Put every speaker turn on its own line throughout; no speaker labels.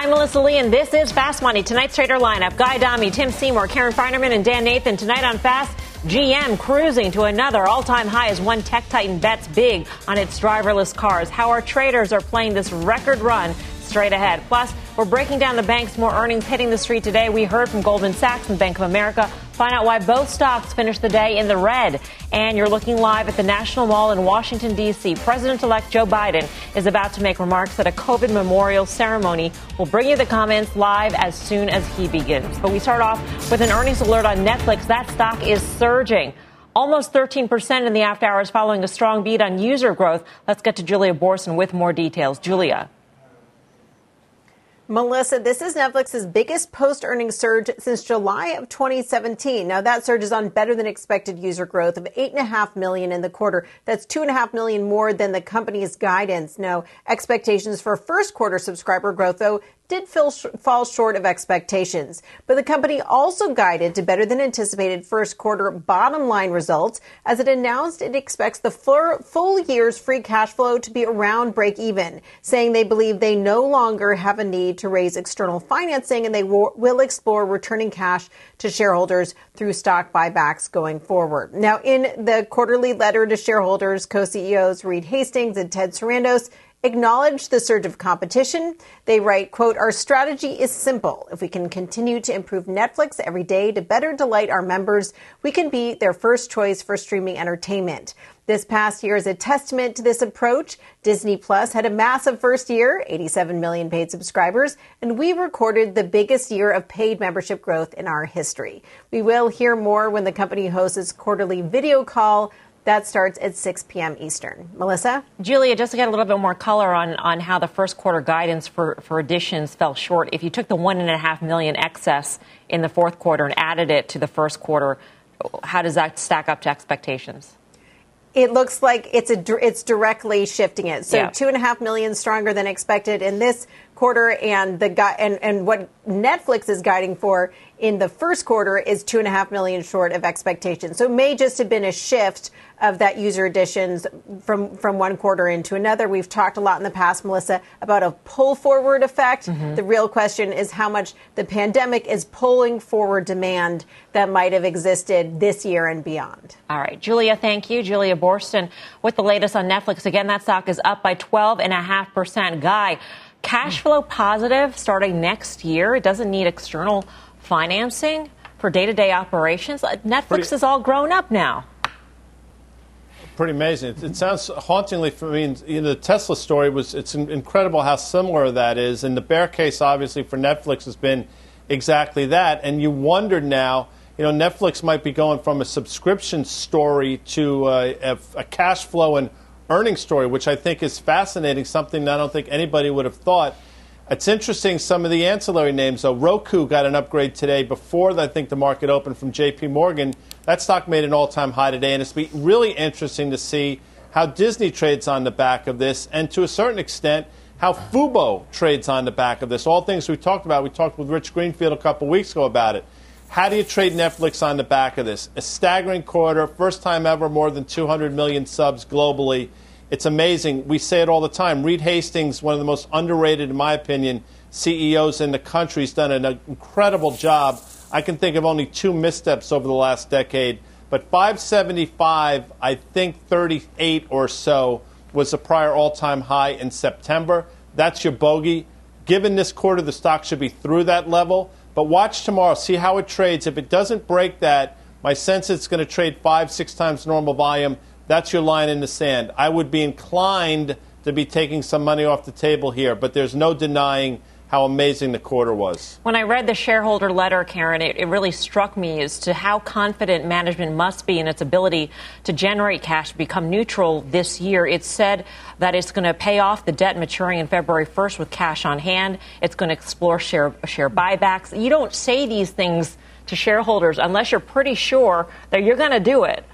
I'm Melissa Lee, and this is Fast Money. Tonight's trader lineup Guy Adami, Tim Seymour, Karen Finerman, and Dan Nathan. Tonight on Fast, GM cruising to another all time high as one tech titan bets big on its driverless cars. How our traders are playing this record run straight ahead. Plus, we're breaking down the banks' more earnings hitting the street today. We heard from Goldman Sachs and Bank of America. Find out why both stocks finished the day in the red. And you're looking live at the National Mall in Washington, D.C. President elect Joe Biden is about to make remarks at a COVID memorial ceremony. We'll bring you the comments live as soon as he begins. But we start off with an earnings alert on Netflix. That stock is surging almost 13% in the after hours following a strong beat on user growth. Let's get to Julia Boorstin with more details. Julia.
Melissa, this is Netflix's biggest post earnings surge since July of 2017. Now, that surge is on better than expected user growth of 8.5 million in the quarter. That's 2.5 million more than the company's guidance. Now, expectations for first quarter subscriber growth, though, did fall short of expectations. But the company also guided to better than anticipated first quarter bottom line results as it announced it expects the full year's free cash flow to be around break even, saying they believe they no longer have a need to raise external financing and they will explore returning cash to shareholders through stock buybacks going forward. Now, in the quarterly letter to shareholders, co-CEOs Reed Hastings and Ted Sarandos acknowledge the surge of competition. They write, quote, our strategy is simple. If we can continue to improve Netflix every day to better delight our members, we can be their first choice for streaming entertainment. This past year is a testament to this approach. Disney Plus had a massive first year, 87 million paid subscribers, and we recorded the biggest year of paid membership growth in our history. We will hear more when the company hosts its quarterly video call that starts at 6 p.m. Eastern. Melissa?
Julia, just to get a little bit more color on, on how the first quarter guidance for, for additions fell short. If you took the one and a half million excess in the fourth quarter and added it to the first quarter, how does that stack up to expectations?
It looks like it's a it's directly shifting it. So yeah. two and a half million stronger than expected in this quarter, and the and and what Netflix is guiding for in the first quarter is two and a half million short of expectations. So it may just have been a shift of that user additions from from one quarter into another. We've talked a lot in the past, Melissa, about a pull forward effect. Mm-hmm. The real question is how much the pandemic is pulling forward demand that might have existed this year and beyond.
All right, Julia, thank you, Julia Boorstin, with the latest on Netflix. Again, that stock is up by twelve and a half percent. Guy, cash flow positive starting next year. It doesn't need external financing for day to day operations. Netflix pretty, is all grown up now.
Pretty amazing. It, it sounds hauntingly. for me. you know, the Tesla story was. It's incredible how similar that is, and the bear case, obviously, for Netflix has been exactly that. And you wonder now. You know, Netflix might be going from a subscription story to uh, a, a cash flow and earnings story, which I think is fascinating. Something I don't think anybody would have thought it's interesting, some of the ancillary names. So Roku got an upgrade today before I think the market opened from JP Morgan. That stock made an all time high today, and it's really interesting to see how Disney trades on the back of this, and to a certain extent, how Fubo trades on the back of this. All things we talked about. We talked with Rich Greenfield a couple weeks ago about it. How do you trade Netflix on the back of this? A staggering quarter, first time ever, more than 200 million subs globally. It's amazing. We say it all the time. Reed Hastings, one of the most underrated, in my opinion, CEOs in the country, has done an incredible job. I can think of only two missteps over the last decade, but 575, I think 38 or so, was the prior all time high in September. That's your bogey. Given this quarter, the stock should be through that level. But watch tomorrow, see how it trades. If it doesn't break that, my sense it's going to trade five, six times normal volume. That's your line in the sand. I would be inclined to be taking some money off the table here, but there's no denying how amazing the quarter was.
When I read the shareholder letter, Karen, it, it, really struck me as to how confident management must be in its ability to generate cash, become neutral this year. It said that it's going to pay off the debt maturing in February 1st with cash on hand. It's going to explore share, share buybacks. You don't say these things to shareholders unless you're pretty sure that you're going to do it.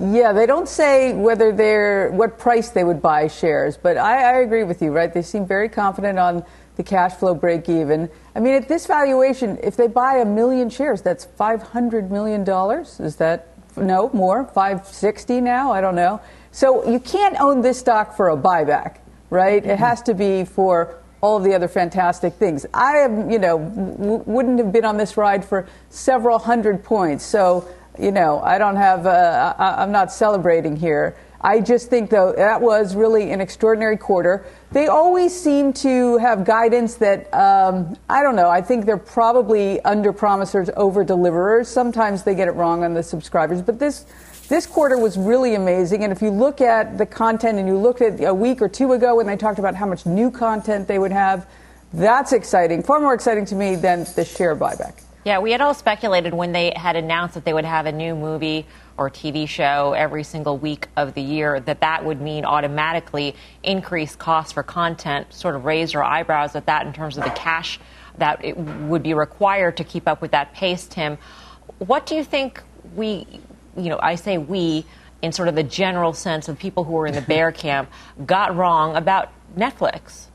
Yeah, they don't say whether they're what price they would buy shares, but I, I, agree with you, right? They seem very confident on the cash flow break even. I mean, at this valuation, if they buy a million shares, that's five hundred million dollars. Is that no more? Five sixty now? I don't know. So you can't own this stock for a buyback, right? Mm-hmm. It has to be for all of the other fantastic things. I have, you know, w- wouldn't have been on this ride for several hundred points. So, you know, I don't have, uh, I, I'm not celebrating here. I just think, though, that was really an extraordinary quarter. They always seem to have guidance that, um, I don't know, I think they're probably under promisers, over deliverers. Sometimes they get it wrong on the subscribers, but this. This quarter was really amazing, and if you look at the content and you look at a week or two ago when they talked about how much new content they would have, that's exciting. Far more exciting to me than the share buyback.
Yeah, we had all speculated when they had announced that they would have a new movie or TV show every single week of the year that that would mean automatically increased costs for content, sort of raise our eyebrows at that in terms of the cash that it would be required to keep up with that pace, Tim. What do you think we, you know, I say we in sort of the general sense of people who were in the bear camp got wrong about Netflix?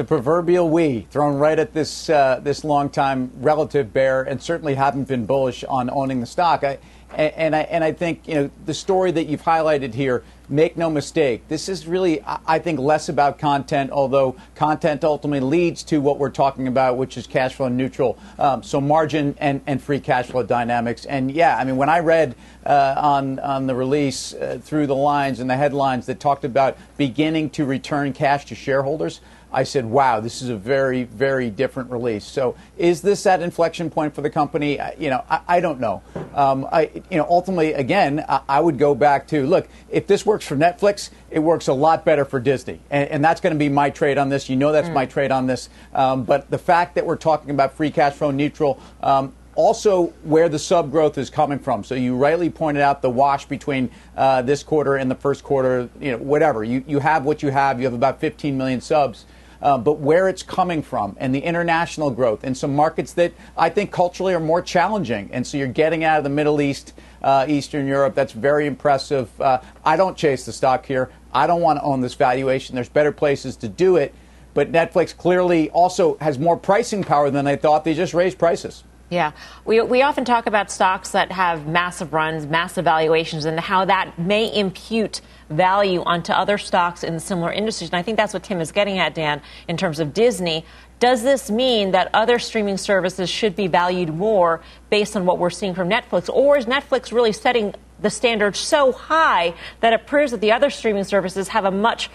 The proverbial we thrown right at this uh, this longtime relative bear, and certainly haven't been bullish on owning the stock. I, and, I and I think you know the story that you've highlighted here. Make no mistake, this is really I think less about content, although content ultimately leads to what we're talking about, which is cash flow neutral. Um, so margin and, and free cash flow dynamics. And yeah, I mean when I read uh, on on the release uh, through the lines and the headlines that talked about beginning to return cash to shareholders. I said, wow, this is a very, very different release. So is this that inflection point for the company? You know, I, I don't know. Um, I, you know, ultimately, again, I, I, would go back to, look, if this works for Netflix, it works a lot better for Disney. And, and that's going to be my trade on this. You know that's mm. my trade on this. Um, but the fact that we're talking about free cash flow neutral, um, also where the sub growth is coming from. So you rightly pointed out the wash between uh, this quarter and the first quarter, you know, whatever. You, you have what you have. You have about 15 million subs uh, but where it's coming from and the international growth in some markets that I think culturally are more challenging. And so you're getting out of the Middle East, uh, Eastern Europe. That's very impressive. Uh, I don't chase the stock here. I don't want to own this valuation. There's better places to do it. But Netflix clearly also has more pricing power than I thought. They just raised prices.
Yeah. We, we often talk about stocks that have massive runs, massive valuations, and how that may impute value onto other stocks in similar industries. And I think that's what Tim is getting at, Dan, in terms of Disney. Does this mean that other streaming services should be valued more based on what we're seeing from Netflix? Or is Netflix really setting the standard so high that it proves that the other streaming services have a much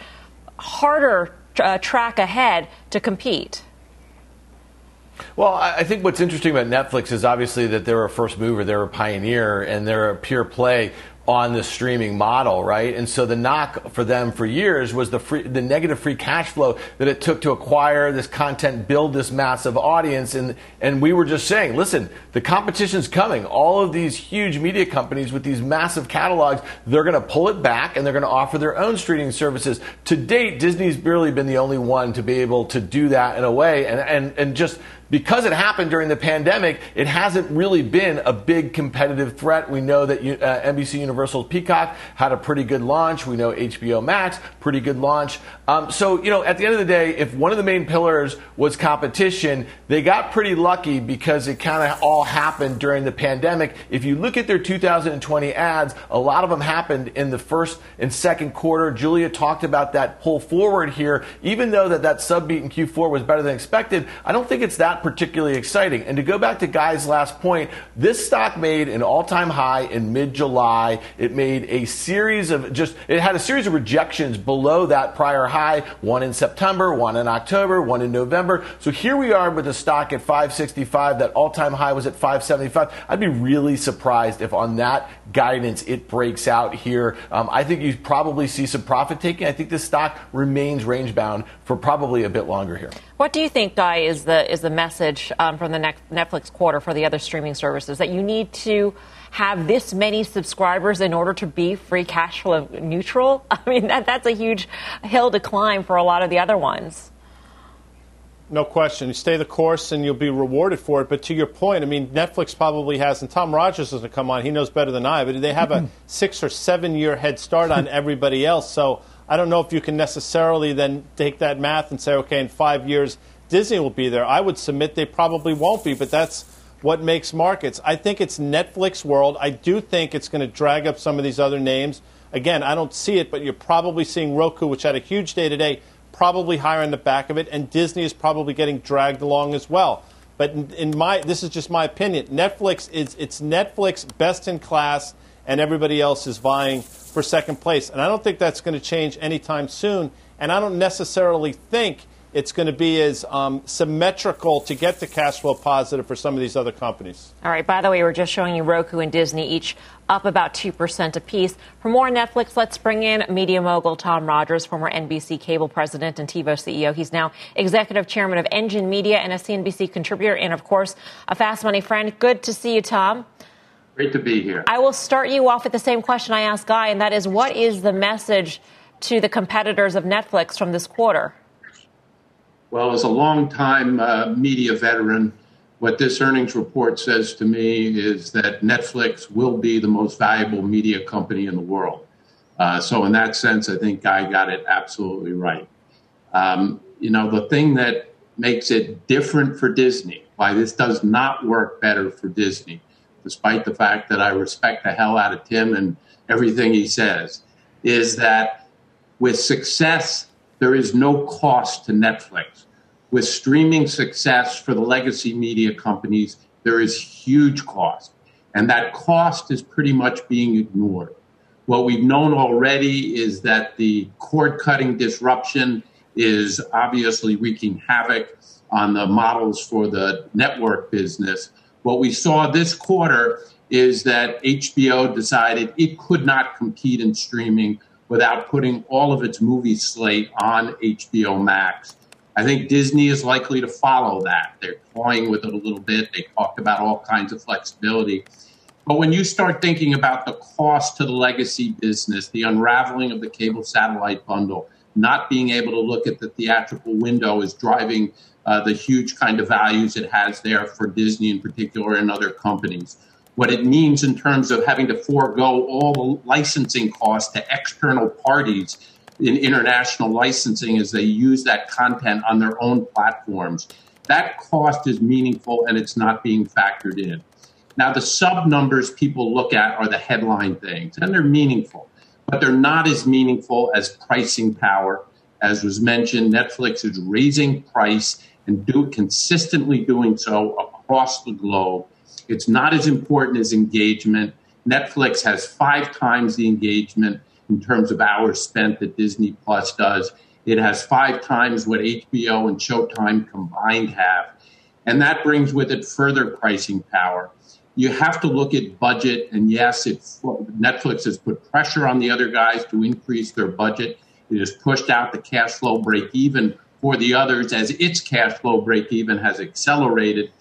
harder uh, track ahead to compete?
Well, I think what's interesting about Netflix is obviously that they're a first mover, they're a pioneer, and they're a pure play on the streaming model, right? And so the knock for them for years was the free, the negative free cash flow that it took to acquire this content, build this massive audience, and and we were just saying, listen, the competition's coming. All of these huge media companies with these massive catalogs, they're going to pull it back and they're going to offer their own streaming services. To date, Disney's barely been the only one to be able to do that in a way, and and and just because it happened during the pandemic, it hasn't really been a big competitive threat. We know that uh, NBC Universal's Peacock had a pretty good launch. We know HBO Max, pretty good launch. Um, so, you know, at the end of the day, if one of the main pillars was competition, they got pretty lucky because it kind of all happened during the pandemic. If you look at their 2020 ads, a lot of them happened in the first and second quarter. Julia talked about that pull forward here. Even though that, that sub beat in Q4 was better than expected, I don't think it's that not particularly exciting. And to go back to Guy's last point, this stock made an all time high in mid July. It made a series of just, it had a series of rejections below that prior high, one in September, one in October, one in November. So here we are with the stock at 565. That all time high was at 575. I'd be really surprised if on that guidance it breaks out here. Um, I think you probably see some profit taking. I think this stock remains range bound for probably a bit longer here.
What do you think, Guy, is the is the message um, from the Netflix quarter for the other streaming services that you need to have this many subscribers in order to be free cash flow neutral? I mean, that, that's a huge hill to climb for a lot of the other ones.
No question. You stay the course and you'll be rewarded for it. But to your point, I mean, Netflix probably has, and Tom Rogers doesn't come on, he knows better than I, but they have a six or seven year head start on everybody else. So I don't know if you can necessarily then take that math and say, okay, in five years, Disney will be there. I would submit they probably won't be, but that's what makes markets. I think it's Netflix world. I do think it's going to drag up some of these other names. Again, I don't see it, but you're probably seeing Roku, which had a huge day today, probably higher on the back of it, and Disney is probably getting dragged along as well. But in, in my, this is just my opinion. Netflix is it's Netflix best in class, and everybody else is vying for second place. And I don't think that's going to change anytime soon. And I don't necessarily think it's going to be as um, symmetrical to get the cash flow positive for some of these other companies.
All right. By the way, we're just showing you Roku and Disney each up about 2% apiece. For more Netflix, let's bring in media mogul Tom Rogers, former NBC cable president and TiVo CEO. He's now executive chairman of Engine Media and a CNBC contributor, and of course, a fast money friend. Good to see you, Tom.
Great to be here.
I will start you off with the same question I asked Guy, and that is what is the message to the competitors of Netflix from this quarter?
Well, as a long-time uh, media veteran, what this earnings report says to me is that Netflix will be the most valuable media company in the world. Uh, so, in that sense, I think Guy got it absolutely right. Um, you know, the thing that makes it different for Disney, why this does not work better for Disney, despite the fact that I respect the hell out of Tim and everything he says, is that with success, there is no cost to Netflix with streaming success for the legacy media companies, there is huge cost. And that cost is pretty much being ignored. What we've known already is that the cord cutting disruption is obviously wreaking havoc on the models for the network business. What we saw this quarter is that HBO decided it could not compete in streaming without putting all of its movie slate on HBO Max. I think Disney is likely to follow that. They're toying with it a little bit. They talked about all kinds of flexibility. But when you start thinking about the cost to the legacy business, the unraveling of the cable satellite bundle, not being able to look at the theatrical window is driving uh, the huge kind of values it has there for Disney in particular and other companies. What it means in terms of having to forego all the licensing costs to external parties in international licensing as they use that content on their own platforms. That cost is meaningful and it's not being factored in. Now, the sub numbers people look at are the headline things, and they're meaningful, but they're not as meaningful as pricing power. As was mentioned, Netflix is raising price and do consistently doing so across the globe. It's not as important as engagement. Netflix has five times the engagement in terms of hours spent that Disney Plus does. It has five times what HBO and Showtime combined have. And that brings with it further pricing power. You have to look at budget, and yes, Netflix has put pressure on the other guys to increase their budget. It has pushed out the cash flow break even for the others as its cash flow break even has accelerated.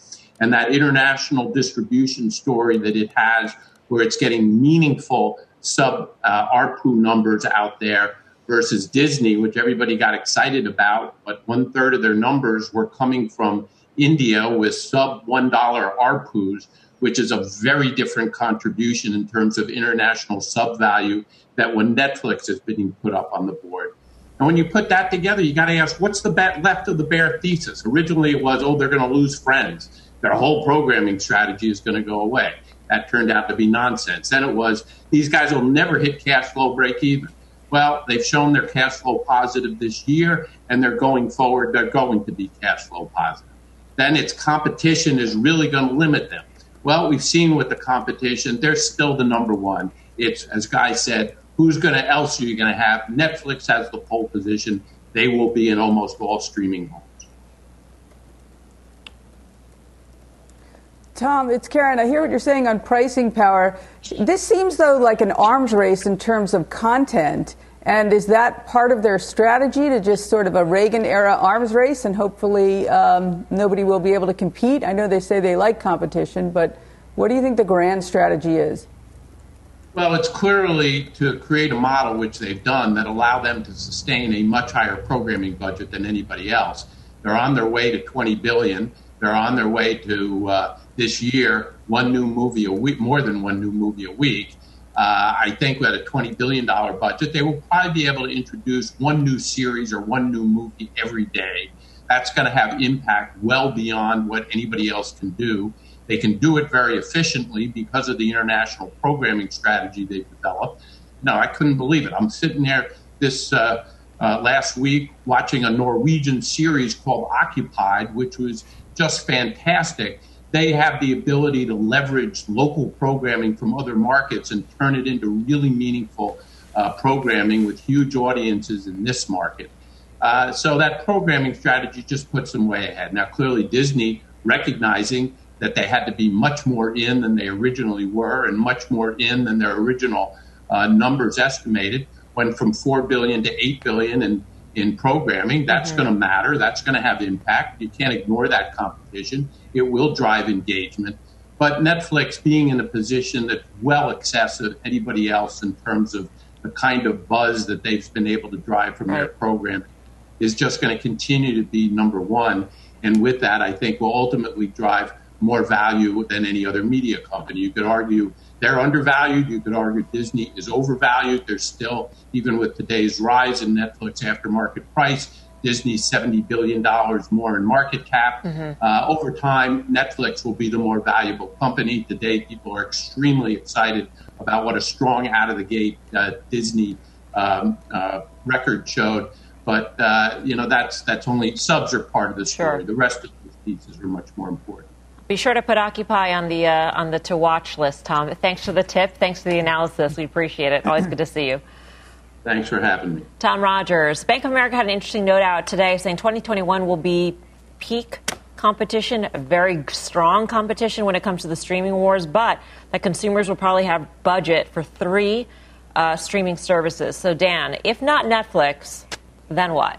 And that international distribution story that it has, where it's getting meaningful sub uh, ARPU numbers out there versus Disney, which everybody got excited about, but one third of their numbers were coming from India with sub $1 ARPUs, which is a very different contribution in terms of international sub value that when Netflix is being put up on the board. And when you put that together, you got to ask, what's the bet left of the bear thesis? Originally, it was, oh, they're going to lose friends. Their whole programming strategy is going to go away. That turned out to be nonsense. Then it was these guys will never hit cash flow break even. Well, they've shown they're cash flow positive this year, and they're going forward, they're going to be cash flow positive. Then its competition is really going to limit them. Well, we've seen with the competition, they're still the number one. It's, as Guy said, who's going to else are you going to have? Netflix has the pole position. They will be in almost all streaming homes.
Tom, it's Karen. I hear what you're saying on pricing power. This seems, though, like an arms race in terms of content. And is that part of their strategy to just sort of a Reagan era arms race and hopefully um, nobody will be able to compete? I know they say they like competition, but what do you think the grand strategy is?
Well, it's clearly to create a model, which they've done, that allow them to sustain a much higher programming budget than anybody else. They're on their way to 20 billion. They're on their way to uh, this year, one new movie a week, more than one new movie a week. Uh, I think with a $20 billion budget, they will probably be able to introduce one new series or one new movie every day. That's going to have impact well beyond what anybody else can do. They can do it very efficiently because of the international programming strategy they've developed. No, I couldn't believe it. I'm sitting there this uh, uh, last week watching a Norwegian series called Occupied, which was just fantastic. They have the ability to leverage local programming from other markets and turn it into really meaningful uh, programming with huge audiences in this market. Uh, so that programming strategy just puts them way ahead. Now, clearly, Disney recognizing that they had to be much more in than they originally were and much more in than their original uh, numbers estimated went from 4 billion to 8 billion in, in programming. That's mm-hmm. going to matter. That's going to have impact. You can't ignore that competition. It will drive engagement. But Netflix being in a position that's well excess of anybody else in terms of the kind of buzz that they've been able to drive from right. their program is just going to continue to be number one. And with that, I think will ultimately drive more value than any other media company. You could argue they're undervalued. You could argue Disney is overvalued. There's still, even with today's rise in Netflix aftermarket price, Disney's $70 billion more in market cap. Mm-hmm. Uh, over time, Netflix will be the more valuable company. Today, people are extremely excited about what a strong out of the gate uh, Disney um, uh, record showed. But, uh, you know, that's, that's only subs are part of the story. Sure. The rest of the pieces are much more important.
Be sure to put Occupy on the uh, on the to watch list, Tom. Thanks for the tip. Thanks for the analysis. We appreciate it. Always good to see you.
Thanks for having me.
Tom Rogers. Bank of America had an interesting note out today saying 2021 will be peak competition, very strong competition when it comes to the streaming wars, but that consumers will probably have budget for three uh, streaming services. So, Dan, if not Netflix, then what?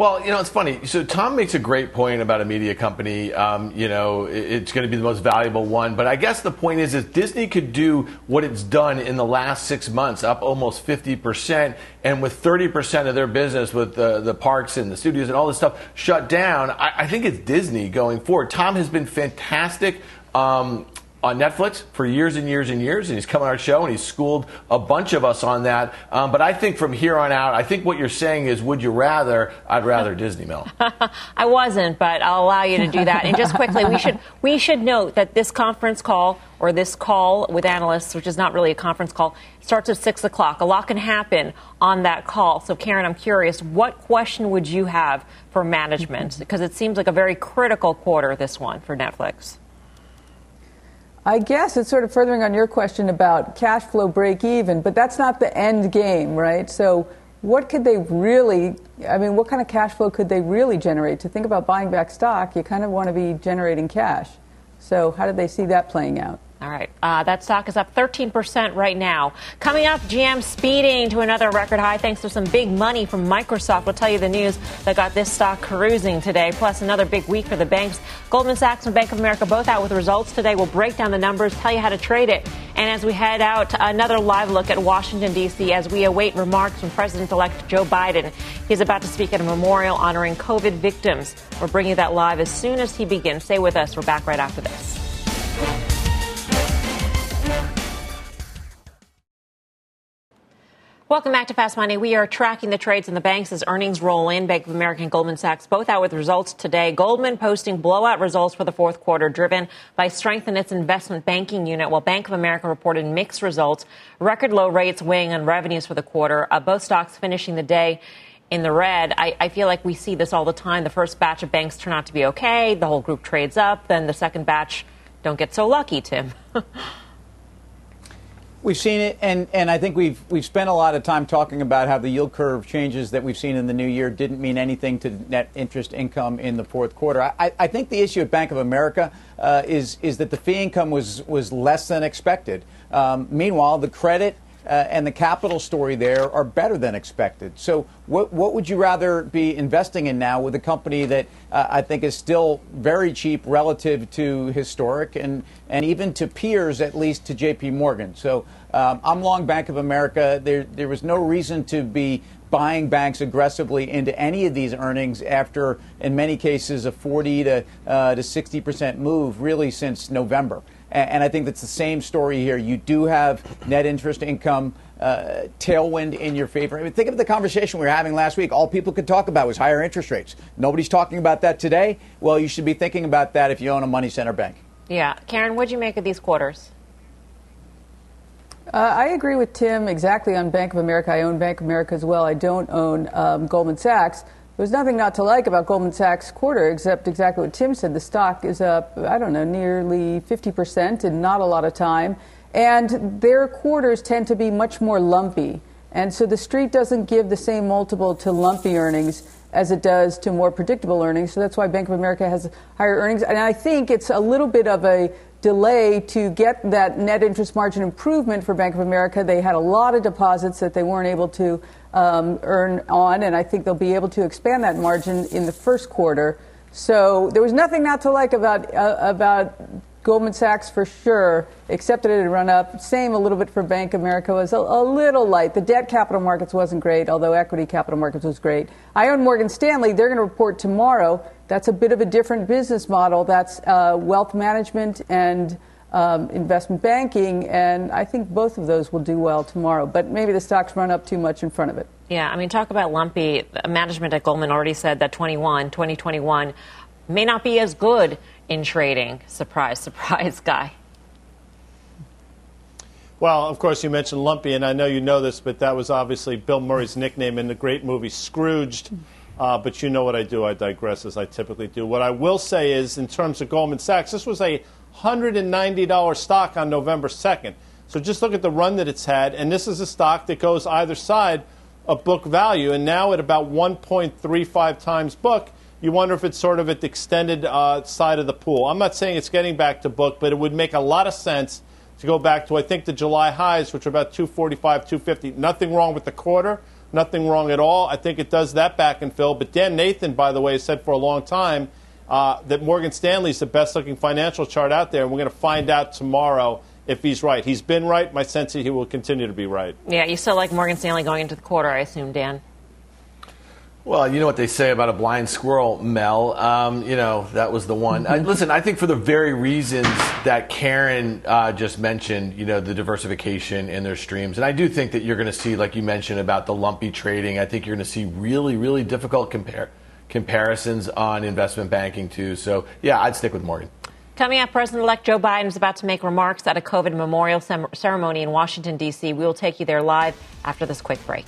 Well, you know, it's funny. So Tom makes a great point about a media company. Um, you know, it's going to be the most valuable one. But I guess the point is, is Disney could do what it's done in the last six months, up almost 50%, and with 30% of their business with the, the parks and the studios and all this stuff shut down, I, I think it's Disney going forward. Tom has been fantastic. Um, on Netflix for years and years and years, and he's come on our show and he's schooled a bunch of us on that. Um, but I think from here on out, I think what you're saying is, would you rather? I'd rather Disney Mel.
I wasn't, but I'll allow you to do that. And just quickly, we should we should note that this conference call or this call with analysts, which is not really a conference call, starts at six o'clock. A lot can happen on that call. So, Karen, I'm curious, what question would you have for management? Because it seems like a very critical quarter, this one for Netflix.
I guess it's sort of furthering on your question about cash flow break even, but that's not the end game, right? So, what could they really, I mean, what kind of cash flow could they really generate? To think about buying back stock, you kind of want to be generating cash. So, how do they see that playing out?
All right. Uh, that stock is up 13% right now. Coming up, GM speeding to another record high thanks to some big money from Microsoft. We'll tell you the news that got this stock cruising today, plus another big week for the banks. Goldman Sachs and Bank of America both out with results today. We'll break down the numbers, tell you how to trade it. And as we head out, another live look at Washington, D.C., as we await remarks from President elect Joe Biden. He's about to speak at a memorial honoring COVID victims. We're bringing that live as soon as he begins. Stay with us. We're back right after this. Welcome back to Fast Money. We are tracking the trades in the banks as earnings roll in. Bank of America and Goldman Sachs both out with results today. Goldman posting blowout results for the fourth quarter, driven by strength in its investment banking unit, while Bank of America reported mixed results. Record low rates weighing on revenues for the quarter. Uh, both stocks finishing the day in the red. I, I, feel like we see this all the time. The first batch of banks turn out to be okay. The whole group trades up. Then the second batch don't get so lucky, Tim.
We've seen it, and, and I think we've we've spent a lot of time talking about how the yield curve changes that we've seen in the new year didn't mean anything to net interest income in the fourth quarter. I, I think the issue at Bank of America uh, is is that the fee income was was less than expected. Um, meanwhile, the credit uh, and the capital story there are better than expected. So, what, what would you rather be investing in now with a company that uh, I think is still very cheap relative to historic and, and even to peers, at least to JP Morgan? So, um, I'm long Bank of America. There, there was no reason to be buying banks aggressively into any of these earnings after, in many cases, a 40 to, uh, to 60 percent move really since November. And I think that's the same story here. You do have net interest income uh, tailwind in your favor. I mean, think of the conversation we were having last week. All people could talk about was higher interest rates. Nobody's talking about that today. Well, you should be thinking about that if you own a money center bank.
Yeah. Karen, what do you make of these quarters?
Uh, I agree with Tim exactly on Bank of America. I own Bank of America as well. I don't own um, Goldman Sachs. There's nothing not to like about Goldman Sachs quarter except exactly what Tim said. The stock is up, I don't know, nearly 50% in not a lot of time. And their quarters tend to be much more lumpy. And so the street doesn't give the same multiple to lumpy earnings as it does to more predictable earnings. So that's why Bank of America has higher earnings. And I think it's a little bit of a delay to get that net interest margin improvement for Bank of America. They had a lot of deposits that they weren't able to um, earn on, and I think they'll be able to expand that margin in the first quarter. So there was nothing not to like about uh, about Goldman Sachs for sure, except that it had run up. Same a little bit for Bank America was a, a, little light. The debt capital markets wasn't great, although equity capital markets was great. I own Morgan Stanley. They're going to report tomorrow. That's a bit of a different business model. That's uh, wealth management and um, investment banking, and I think both of those will do well tomorrow. But maybe the stocks run up too much in front of it.
Yeah, I mean, talk about lumpy. Management at Goldman already said that 21, 2021 may not be as good in trading. Surprise, surprise, guy.
Well, of course, you mentioned lumpy, and I know you know this, but that was obviously Bill Murray's nickname in the great movie Scrooged. Uh, but you know what I do. I digress as I typically do. What I will say is, in terms of Goldman Sachs, this was a $190 stock on November 2nd. So just look at the run that it's had, and this is a stock that goes either side of book value, and now at about 1.35 times book, you wonder if it's sort of at the extended uh, side of the pool. I'm not saying it's getting back to book, but it would make a lot of sense to go back to I think the July highs, which are about 245, 250. Nothing wrong with the quarter, nothing wrong at all. I think it does that back and fill. But Dan Nathan, by the way, said for a long time uh, that Morgan Stanley is the best looking financial chart out there, and we're going to find out tomorrow if he's right. He's been right. My sense is he will continue to be right.
Yeah, you still like Morgan Stanley going into the quarter, I assume, Dan.
Well, you know what they say about a blind squirrel, Mel. Um, you know, that was the one. Uh, listen, I think for the very reasons that Karen uh, just mentioned, you know, the diversification in their streams. And I do think that you're going to see, like you mentioned about the lumpy trading, I think you're going to see really, really difficult compare, comparisons on investment banking, too. So, yeah, I'd stick with Morgan.
Coming up, President elect Joe Biden is about to make remarks at a COVID memorial ceremony in Washington, D.C. We will take you there live after this quick break.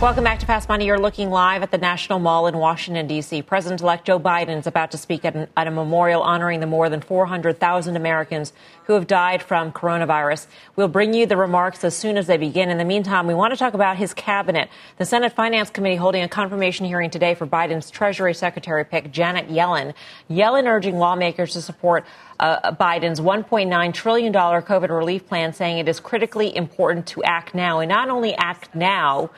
Welcome back to Fast Money. You're looking live at the National Mall in Washington, D.C. President elect Joe Biden is about to speak at, an, at, a memorial honoring the more than 400,000 Americans who have died from coronavirus. We'll bring you the remarks as soon as they begin. In the meantime, we want to talk about his cabinet. The Senate Finance Committee holding a confirmation hearing today for Biden's Treasury Secretary pick, Janet Yellen. Yellen urging lawmakers to support uh, Biden's $1.9 trillion COVID relief plan, saying it is critically important to act now. And not only act now,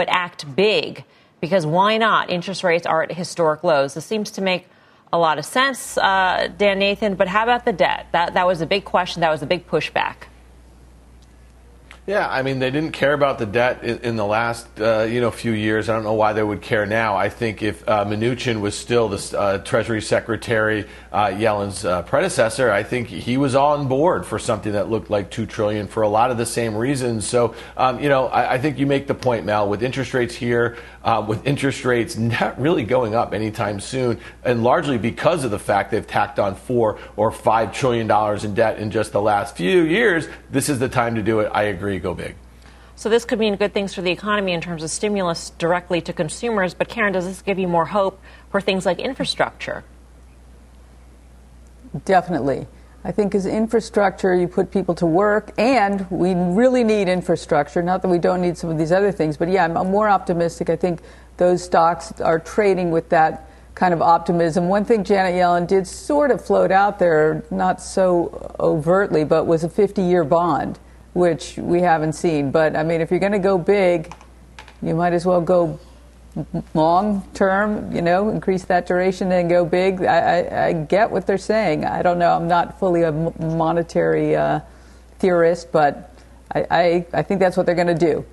but act big because why not? Interest rates are at historic lows. This seems to make a lot of sense, uh, Dan Nathan. But how about the debt? That that was a big question. That was a big pushback.
Yeah, I mean they didn't care about the debt in, in the last uh, you know few years. I don't know why they would care now. I think if uh, Mnuchin was still the uh, Treasury Secretary, uh, Yellen's uh, predecessor, I think he was on board for something that looked like two trillion for a lot of the same reasons. So um, you know I, I, think you make the point, Mel, with interest rates here, uh, with interest rates not really going up anytime soon, and largely because of the fact they've tacked on four or five trillion dollars in debt in just the last few years. This is the time to do it. I agree go big.
So this could mean good things for the economy in terms of stimulus directly to consumers. But Karen, does this give you more hope for things like infrastructure?
Definitely. I think as infrastructure, you put people to work, and we really need infrastructure. Not that we don't need some of these other things, but yeah, I'm, I'm more optimistic. I think those stocks are trading with that kind of optimism. One thing Janet Yellen did sort of float out there, not so overtly, but was a 50 year bond which we haven't seen. But I mean, if you're going to go big, you might as well go long term, you know, increase that duration and go big. I, I, I, get what they're saying. I don't know. I'm not fully a monetary uh, theorist, but I, I, I, think that's what they're going to do.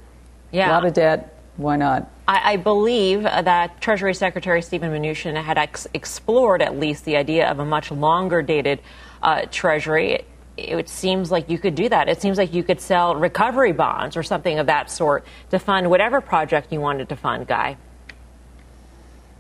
Yeah.
A lot of debt. Why not?
I, believe that Treasury Secretary Stephen Mnuchin had ex- explored at least the idea of a much longer dated uh, Treasury it seems like you could do that. It seems like you could sell recovery bonds or something of that sort to fund whatever project you wanted to fund, Guy.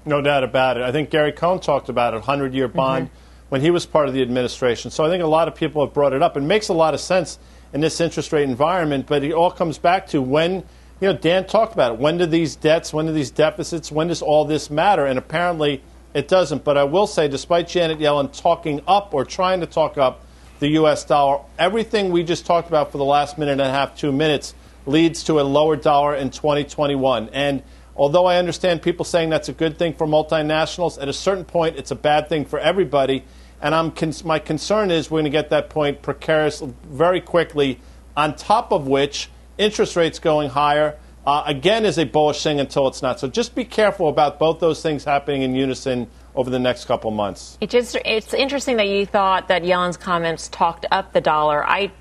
No doubt about it. I think Gary Cohn talked about it, 100 year bond, mm-hmm. when he was part of the administration. So I think a lot of people have brought it up. It makes a lot of sense in this interest rate environment, but it all comes back to when, you know, Dan talked about it. When do these debts, when do these deficits, when does all this matter? And apparently it doesn't. But I will say, despite Janet Yellen talking up or trying to talk up the U.S. dollar, everything we just talked about for the last minute and a half, two minutes, leads to a lower dollar in 2021. And although I understand people saying that's a good thing for multinationals, at a certain point it's a bad thing for everybody. And I'm my concern is we're going to get that point precarious very quickly. On top of which, interest rates going higher uh, again is a bullish thing until it's not. So just be careful about both those things happening in unison over the next couple months.
It just, it's interesting that you thought that Yellen's comments talked up the dollar. I,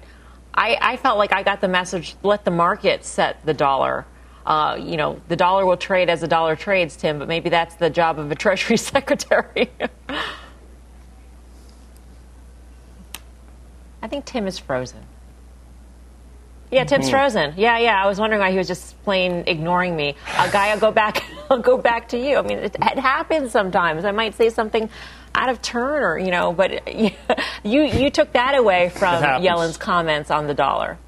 I, I felt like I got the message: let the market set the dollar. Uh, you know, the dollar will trade as the dollar trades, Tim, but maybe that's the job of a Treasury Secretary. I think Tim is frozen. Yeah, Tim's mm-hmm. frozen. Yeah, yeah. I was wondering why he was just plain ignoring me. Uh, Guy, I'll go back. I'll go back to you. I mean, it, it, happens sometimes. I might say something out of turn, or you know, but you you took that away from Yellen's comments on the dollar.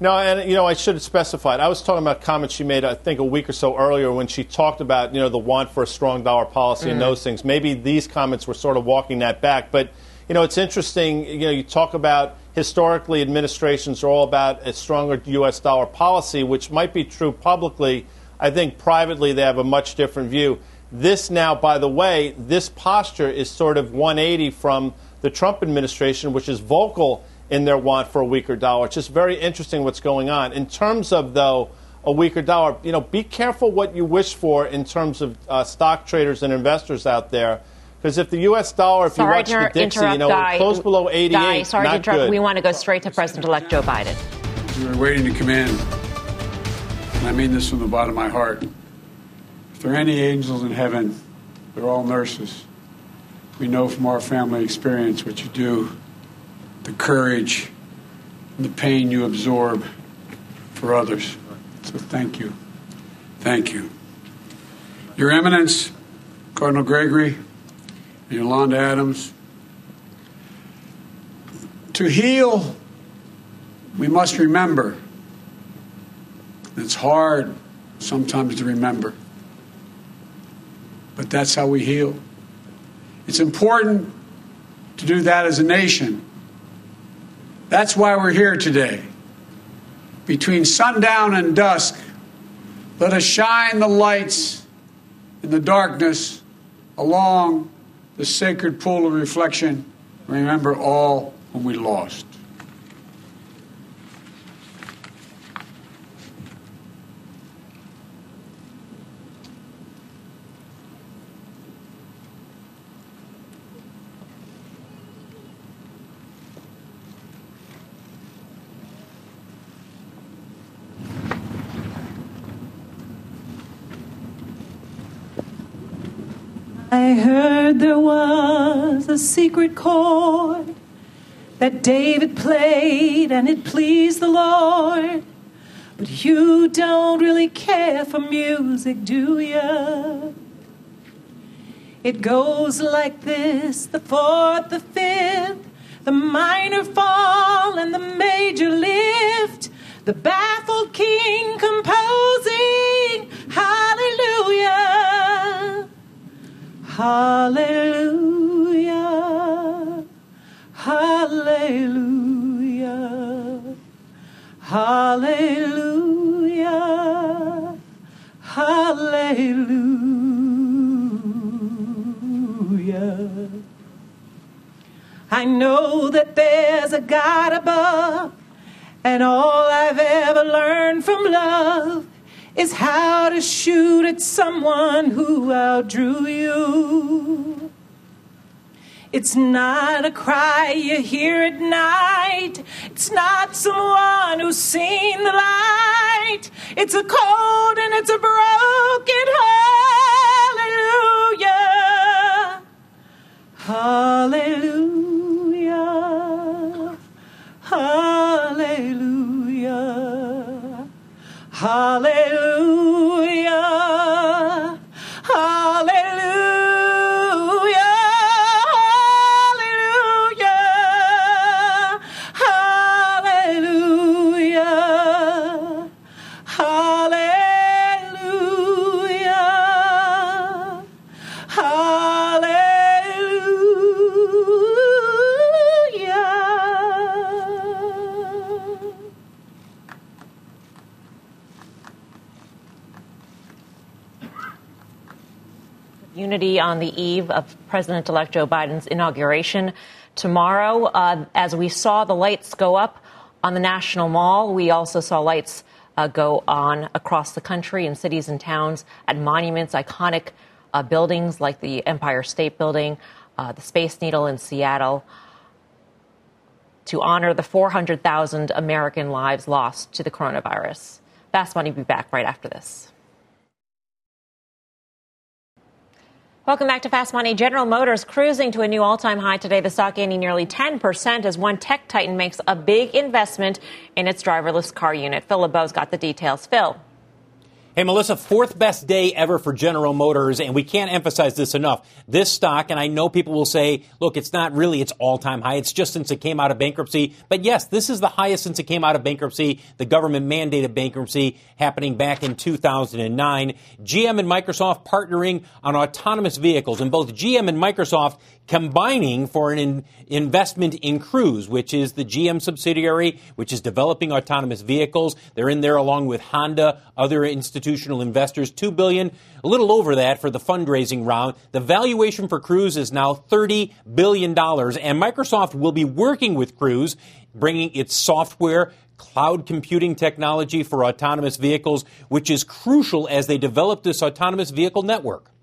No, and you know, I should have specified. I was talking about comments she made, I think, a week or so earlier when she talked about you know the want for a strong dollar policy mm-hmm. and those things. Maybe these comments were sort of walking that back, but you know, it's interesting. You know, you talk about historically administrations are all about a stronger U.S. dollar policy, which might be true publicly. I think privately they have a much different view. This now, by the way, this posture is sort of 180 from the Trump administration, which is vocal in their want for a weaker dollar. It's just very interesting what's going on. In terms of, though, a weaker dollar, you know, be careful what you wish for in terms of uh, stock traders and investors out there because if the U.S. dollar, if
sorry
you watch the Dixie, you know,
Guy,
it closed below 88.
Guy, sorry
not
to interrupt.
Good.
We want to go straight to President-elect Joe Biden.
We are waiting to come in, and I mean this from the bottom of my heart. If there are any angels in heaven, they're all nurses. We know from our family experience what you do, the courage, the pain you absorb for others. So thank you. Thank you. Your Eminence, Cardinal Gregory, and Yolanda Adams. To heal, we must remember. It's hard sometimes to remember, but that's how we heal. It's important to do that as a nation. That's why we're here today. Between sundown and dusk, let us shine the lights in the darkness along the sacred pool of reflection, remember all whom we lost.
I heard there was a secret chord that David played and it pleased the Lord. But you don't really care for music, do you? It goes like this the fourth, the fifth, the minor fall, and the major lift. The baffled Hallelujah. Hallelujah. Hallelujah. Hallelujah. I know that there's a God above, and all I've ever learned from love is how to shoot at someone who outdrew you. It's not a cry you hear at night. It's not someone who's seen the light. It's a cold and it's a broken hallelujah. Hallelujah. Hallelujah.
Opportunity on the eve of President elect Joe Biden's inauguration tomorrow. Uh, as we saw the lights go up on the National Mall, we also saw lights uh, go on across the country in cities and towns at monuments, iconic uh, buildings like the Empire State Building, uh, the Space Needle in Seattle, to honor the 400,000 American lives lost to the coronavirus. Fast Money will be back right after this. Welcome back to Fast Money. General Motors cruising to a new all-time high today. The stock gaining nearly 10% as one tech titan makes a big investment in its driverless car unit. Phil LeBeau's got the details. Phil.
Hey, Melissa, fourth best day ever for General Motors, and we can't emphasize this enough. This stock, and I know people will say, look, it's not really its all time high. It's just since it came out of bankruptcy. But yes, this is the highest since it came out of bankruptcy, the government mandated bankruptcy happening back in 2009. GM and Microsoft partnering on autonomous vehicles, and both GM and Microsoft combining for an in investment in Cruise, which is the GM subsidiary, which is developing autonomous vehicles. They're in there along with Honda, other institutional investors, two billion, a little over that for the fundraising round. The valuation for Cruise is now thirty billion dollars, and Microsoft will be working with Cruise, bringing its software cloud computing technology for autonomous vehicles, which is crucial as they develop this autonomous vehicle network.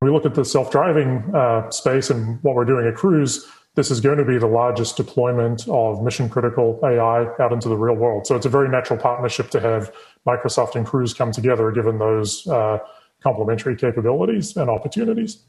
We look at the self-driving uh, space and what we're doing at Cruise, this is going to be the largest deployment of mission critical AI out into the real world. So it's a very natural partnership to have Microsoft and Cruise come together, given those uh, complementary capabilities and opportunities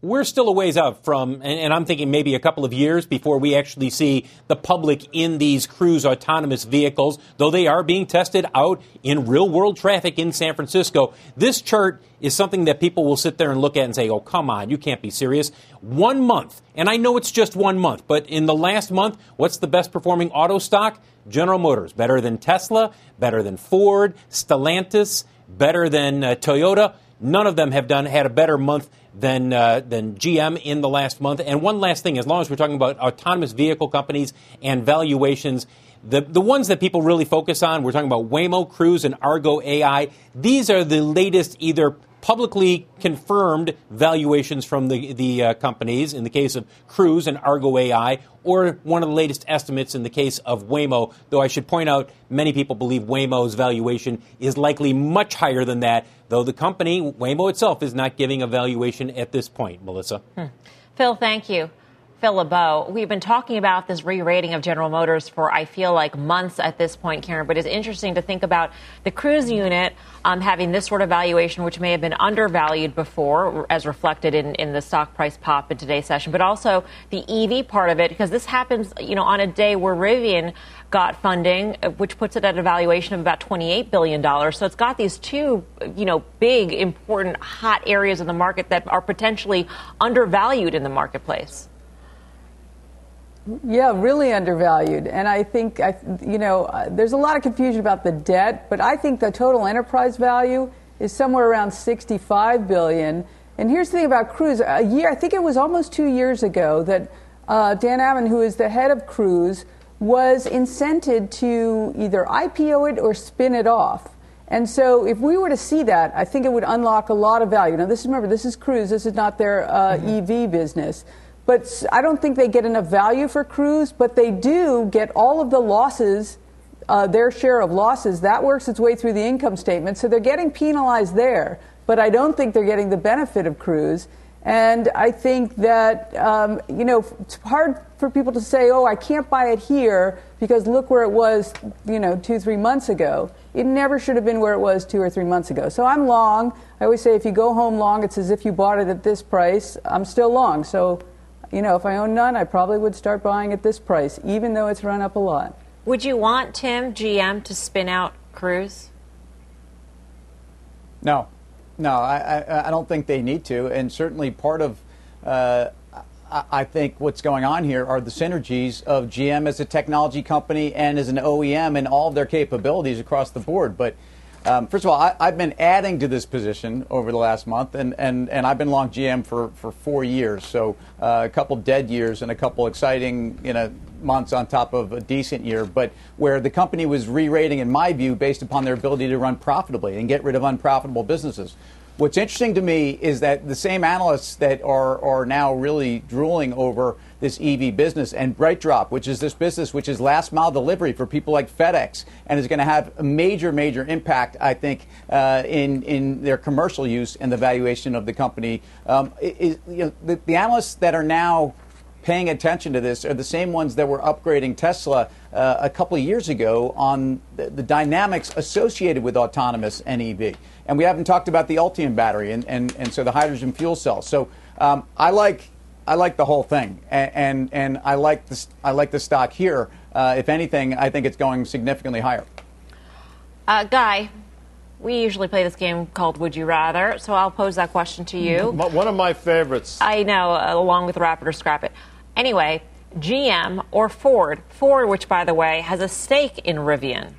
we're still a ways out from, and, and, I'm thinking maybe a couple of years before we actually see the public in these cruise autonomous vehicles, though they are being tested out in real world traffic in San Francisco. This chart is something that people will sit there and look at and say, oh, come on, you can't be serious. One month, and I know it's just one month, but in the last month, what's the best performing auto stock? General Motors, better than Tesla, better than Ford, Stellantis, better than uh, Toyota. None of them have done had a better month than uh, than GM in the last month. And one last thing, as long as we're talking about autonomous vehicle companies and valuations. The, the ones that people really focus on, we're talking about Waymo, Cruise, and Argo AI. These are the latest either publicly confirmed valuations from the, the uh, companies in the case of Cruise and Argo AI, or one of the latest estimates in the case of Waymo, though I should point out many people believe Waymo's valuation is likely much higher than that, though the company, Waymo itself, is not giving a valuation at this point, Melissa.
Hmm. Phil, thank you. Phil LeBeau, we've been talking about this re-rating of General Motors for, I feel like, months at this point, Karen, but it's interesting to think about the cruise unit um, having this sort of valuation, which may have been undervalued before, as reflected in, in the stock price pop in today's session, but also the EV part of it, because this happens, you know, on a day where Rivian got funding, uh, which puts it at a valuation of about $28 billion. So it's got these two, you know, big, important, hot areas of the market that are potentially undervalued in the marketplace.
Yeah, really undervalued. And I think, I, you know, uh, there's a lot of confusion about the debt, but I think the total enterprise value is somewhere around 65 billion. And here's the thing about Cruise. A year, I think it was almost two years ago that uh, Dan Ammann, who is the head of Cruise, was incented to either IPO it or spin it off. And so, if we were to see that, I think it would unlock a lot of value. Now, this is remember, this is Cruise. This is not their uh, mm-hmm. EV business. But I don't think they get enough value for Cruise, but they do get all of the losses, uh, their share of losses. That works its way through the income statement. So they're getting penalized there, but I don't think they're getting the benefit of Cruise. And I think that, um, you know, it's hard for people to say, oh, I can't buy it here because look where it was, you know, two, three months ago. It never should have been where it was two or three months ago. So I'm long. I always say if you go home long, it's as if you bought it at this price. I'm still long. So you know, if I own none, I probably would start buying at this price, even though it's run up a lot.
Would you want Tim GM to spin out Cruise?
No, no, I, I, I don't think they need to, and certainly part of. Uh, I think what's going on here are the synergies of GM as a technology company and as an OEM and all of their capabilities across the board. But Um, first of all, I, have been adding to this position over the last month, and, and, and I've been long GM for, for four years. So uh, a couple dead years and a couple exciting you know, months on top of a decent year, but where the company was re rating, in my view, based upon their ability to run profitably and get rid of unprofitable businesses. What's interesting to me is that the same analysts that are, are now really drooling over this EV business and BrightDrop, which is this business which is last mile delivery for people like FedEx and is going to have a major, major impact, I think, uh, in, in their commercial use and the valuation of the company. Um, is, you know, the, the analysts that are now paying attention to this are the same ones that were upgrading Tesla uh, a couple of years ago on the, the, dynamics associated with autonomous and EV. And we haven't talked about the Ultium battery and, and, and so the hydrogen fuel cell. So um, I like I like the whole thing, and and, and I like the I like the stock here. Uh, if anything, I think it's going significantly higher.
Uh, Guy, we usually play this game called Would You Rather, so I'll pose that question to you.
One of my favorites.
I know, along with Wrap It or Scrap It. Anyway, GM or Ford? Ford, which, by the way, has a stake in Rivian.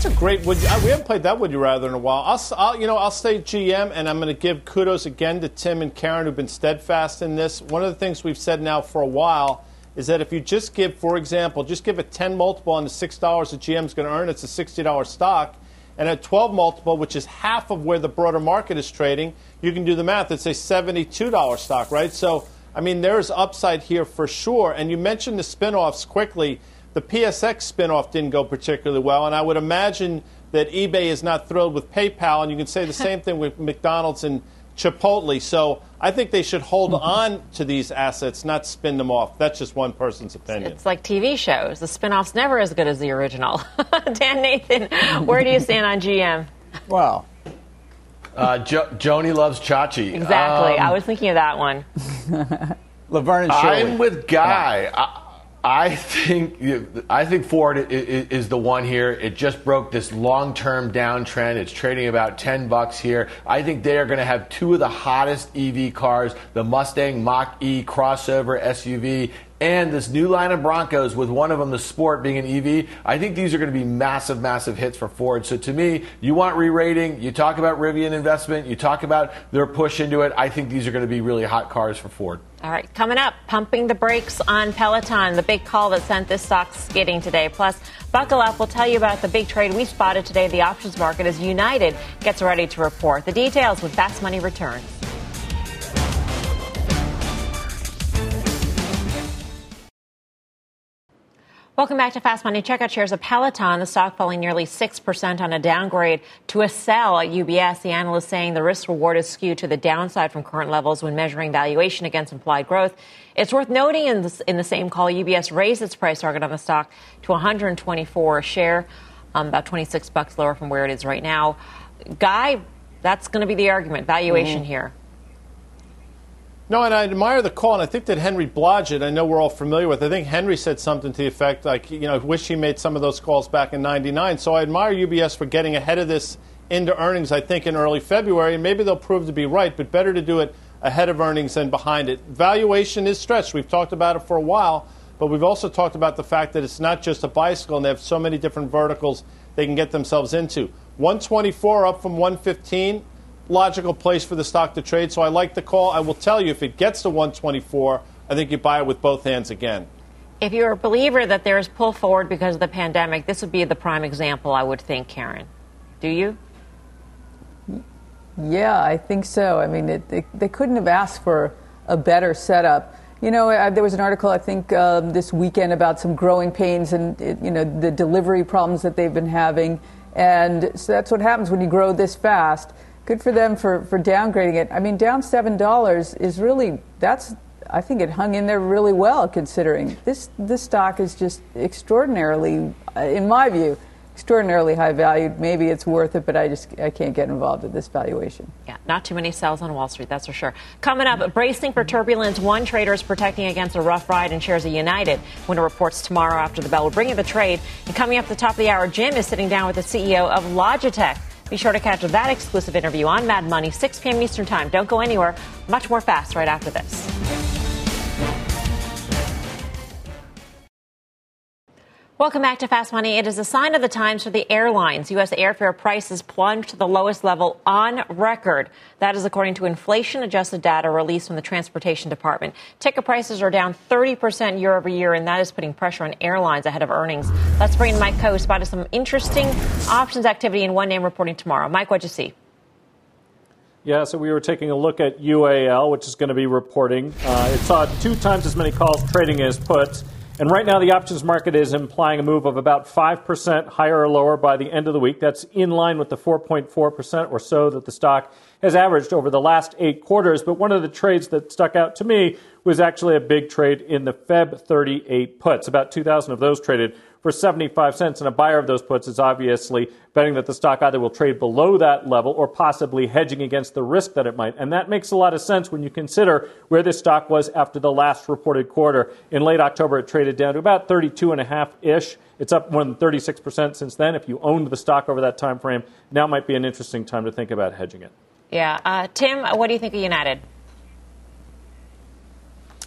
That's a great. Would, uh, we haven't played that Would You Rather in a while. I'll, I'll you know, I'll say GM, and I'm going to give kudos again to Tim and Karen who've been steadfast in this. One of the things we've said now for a while is that if you just give, for example, just give a 10 multiple on the six dollars that GM's going to earn, it's a $60 stock, and a 12 multiple, which is half of where the broader market is trading, you can do the math. It's a $72 stock, right? So, I mean, there is upside here for sure. And you mentioned the spinoffs quickly the PSX spinoff didn't go particularly well, and I would imagine that eBay is not thrilled with PayPal, and you can say the same thing with McDonald's and Chipotle. So I think they should hold on to these assets, not spin them off. That's just one person's opinion.
It's like TV shows. The spinoff's never as good as the original. Dan Nathan, where do you stand on GM?
Well,
uh, jo- Joni loves Chachi.
Exactly. Um, I was thinking of that one.
Laverne and
Shirley. I'm with Guy. Yeah. I, I think I think Ford is the one here. It just broke this long-term downtrend. It's trading about 10 bucks here. I think they are going to have two of the hottest EV cars, the Mustang Mach-E crossover SUV and this new line of Broncos with one of them, the Sport, being an EV, I think these are going to be massive, massive hits for Ford. So to me, you want re-rating, you talk about Rivian investment, you talk about their push into it. I think these are going to be really hot cars for Ford.
All right, coming up, pumping the brakes on Peloton, the big call that sent this stock skidding today. Plus, buckle up, we'll tell you about the big trade we spotted today the options market as United gets ready to report. The details with Fast Money returns. Welcome back to Fast Money. Check out shares of Peloton, the stock falling nearly 6% on a downgrade to a sell at UBS. The analyst saying the risk reward is skewed to the downside from current levels when measuring valuation against implied growth. It's worth noting in, this, in the same call, UBS raised its price target on the stock to 124 a share, um, about 26 bucks lower from where it is right now. Guy, that's going to be the argument, valuation mm-hmm. here.
No, and I admire the call, and I think that Henry Blodgett, I know we're all familiar with. I think Henry said something to the effect like, you know, I wish he made some of those calls back in '99. So I admire UBS for getting ahead of this into earnings. I think in early February, and maybe they'll prove to be right, but better to do it ahead of earnings than behind it. Valuation is stretched. We've talked about it for a while, but we've also talked about the fact that it's not just a bicycle, and they have so many different verticals they can get themselves into. 124 up from 115 logical place for the stock to trade. So I like the call. I will tell you, if it gets to 124, I think you buy it with both hands again.
If you're a believer that there is pull forward because of the pandemic, this would be the prime example, I would think, Karen. Do you?
Yeah, I think so. I mean, it, they, they couldn't have asked for a better setup. You know, I, there was an article I think um, this weekend about some growing pains and it, you know the delivery problems that they've been having, and so that's what happens when you grow this fast good for them for, for downgrading it. I mean, down seven dollars is really that's I think it hung in there really well considering this this stock is just extraordinarily, uh, in my view, extraordinarily high valued. Maybe it's worth it, but I just I can't get involved at this valuation.
Yeah, not too many sells on Wall Street, that's for sure. Coming up, bracing for turbulence. One trader is protecting against a rough ride and shares of United when it reports tomorrow after the bell. We'll bring you the trade. And coming up at the top of the hour, Jim is sitting down with the CEO of Logitech. Be sure to catch that exclusive interview on Mad Money, 6 p.m. Eastern Time. Don't go anywhere. Much more fast right after this. Welcome back to Fast Money. It is a sign of the times for the airlines. U.S. airfare prices plunged to the lowest level on record. That is according to inflation adjusted data released from the Transportation Department. Ticket prices are down 30% year over year, and that is putting pressure on airlines ahead of earnings. Let's bring in Mike who spotted some interesting options activity in one name reporting tomorrow. Mike, what'd you see?
Yeah, so we were taking a look at UAL, which is going to be reporting. Uh, it saw two times as many calls trading as puts. And right now, the options market is implying a move of about 5% higher or lower by the end of the week. That's in line with the 4.4% or so that the stock has averaged over the last eight quarters. But one of the trades that stuck out to me was actually a big trade in the Feb 38 puts. About 2,000 of those traded for 75 cents. And a buyer of those puts is obviously betting that the stock either will trade below that level or possibly hedging against the risk that it might. And that makes a lot of sense when you consider where this stock was after the last reported quarter. In late October, it traded down to about 32 and a half ish. It's up more than 36% since then. If you owned the stock over that time frame, now might be an interesting time to think about hedging it.
Yeah. Uh, Tim, what do you think of United?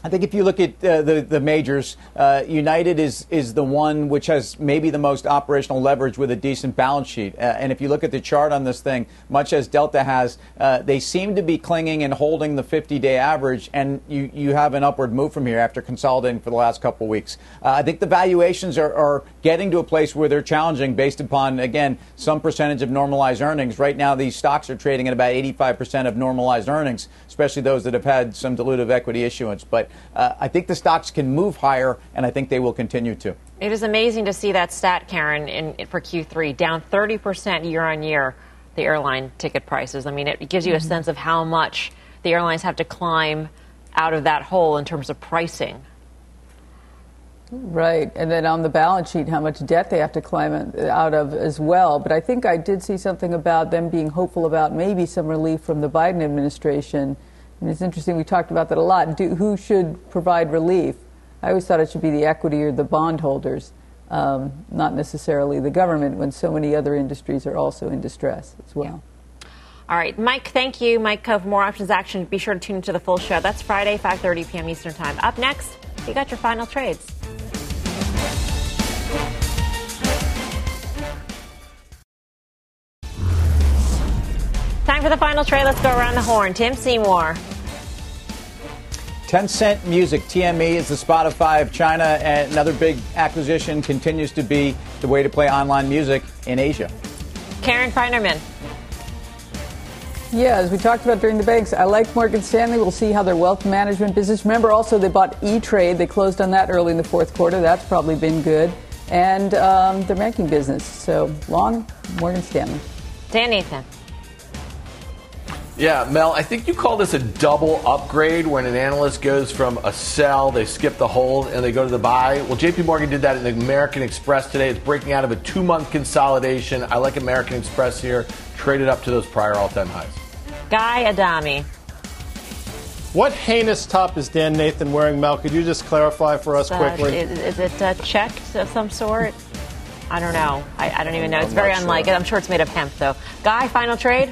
I think if you look at uh, the the majors, uh, United is is the one which has maybe the most operational leverage with a decent balance sheet. Uh, and if you look at the chart on this thing, much as Delta has, uh, they seem to be clinging and holding the 50-day average, and you you have an upward move from here after consolidating for the last couple of weeks. Uh, I think the valuations are, are getting to a place where they're challenging based upon again some percentage of normalized earnings. Right now, these stocks are trading at about 85% of normalized earnings, especially those that have had some dilutive equity issuance, but uh, I think the stocks can move higher, and I think they will continue to.
It is amazing to see that stat, Karen, in, for Q3, down 30% year on year, the airline ticket prices. I mean, it gives you a mm-hmm. sense of how much the airlines have to climb out of that hole in terms of pricing.
Right, and then on the balance sheet, how much debt they have to climb out of as well. But I think I did see something about them being hopeful about maybe some relief from the Biden administration and it's interesting, we talked about that a lot. Do, who should provide relief? I always thought it should be the equity or the bondholders, um, not necessarily the government, when so many other industries are also in distress as well.
Yeah. All right, Mike, thank you. Mike for more options action. Be sure to tune into the full show. That's Friday, 5.30 p.m. Eastern Time. Up next, you got your final trades. Time for the final trade. Let's go around the horn. Tim Seymour.
Tencent Music, TME, is the Spotify of China, and another big acquisition continues to be the way to play online music in Asia.
Karen Finerman.
Yeah, as we talked about during the banks, I like Morgan Stanley. We'll see how their wealth management business. Remember, also they bought E Trade. They closed on that early in the fourth quarter. That's probably been good, and um, their banking business. So long, Morgan Stanley.
Dan Nathan.
Yeah, Mel, I think you call this a double upgrade when an analyst goes from a sell, they skip the hold, and they go to the buy. Well, JP Morgan did that in American Express today. It's breaking out of a two month consolidation. I like American Express here, traded up to those prior all time highs.
Guy Adami.
What heinous top is Dan Nathan wearing, Mel? Could you just clarify for us
uh,
quickly?
Is, is it a check of some sort? I don't know. I, I don't even know. It's very unlike it. I'm sure it's made of hemp, though. Guy, final trade?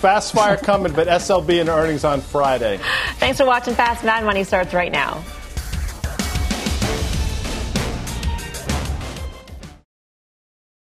Fast fire coming, but SLB and earnings on Friday.
Thanks for watching Fast Mad Money starts right now.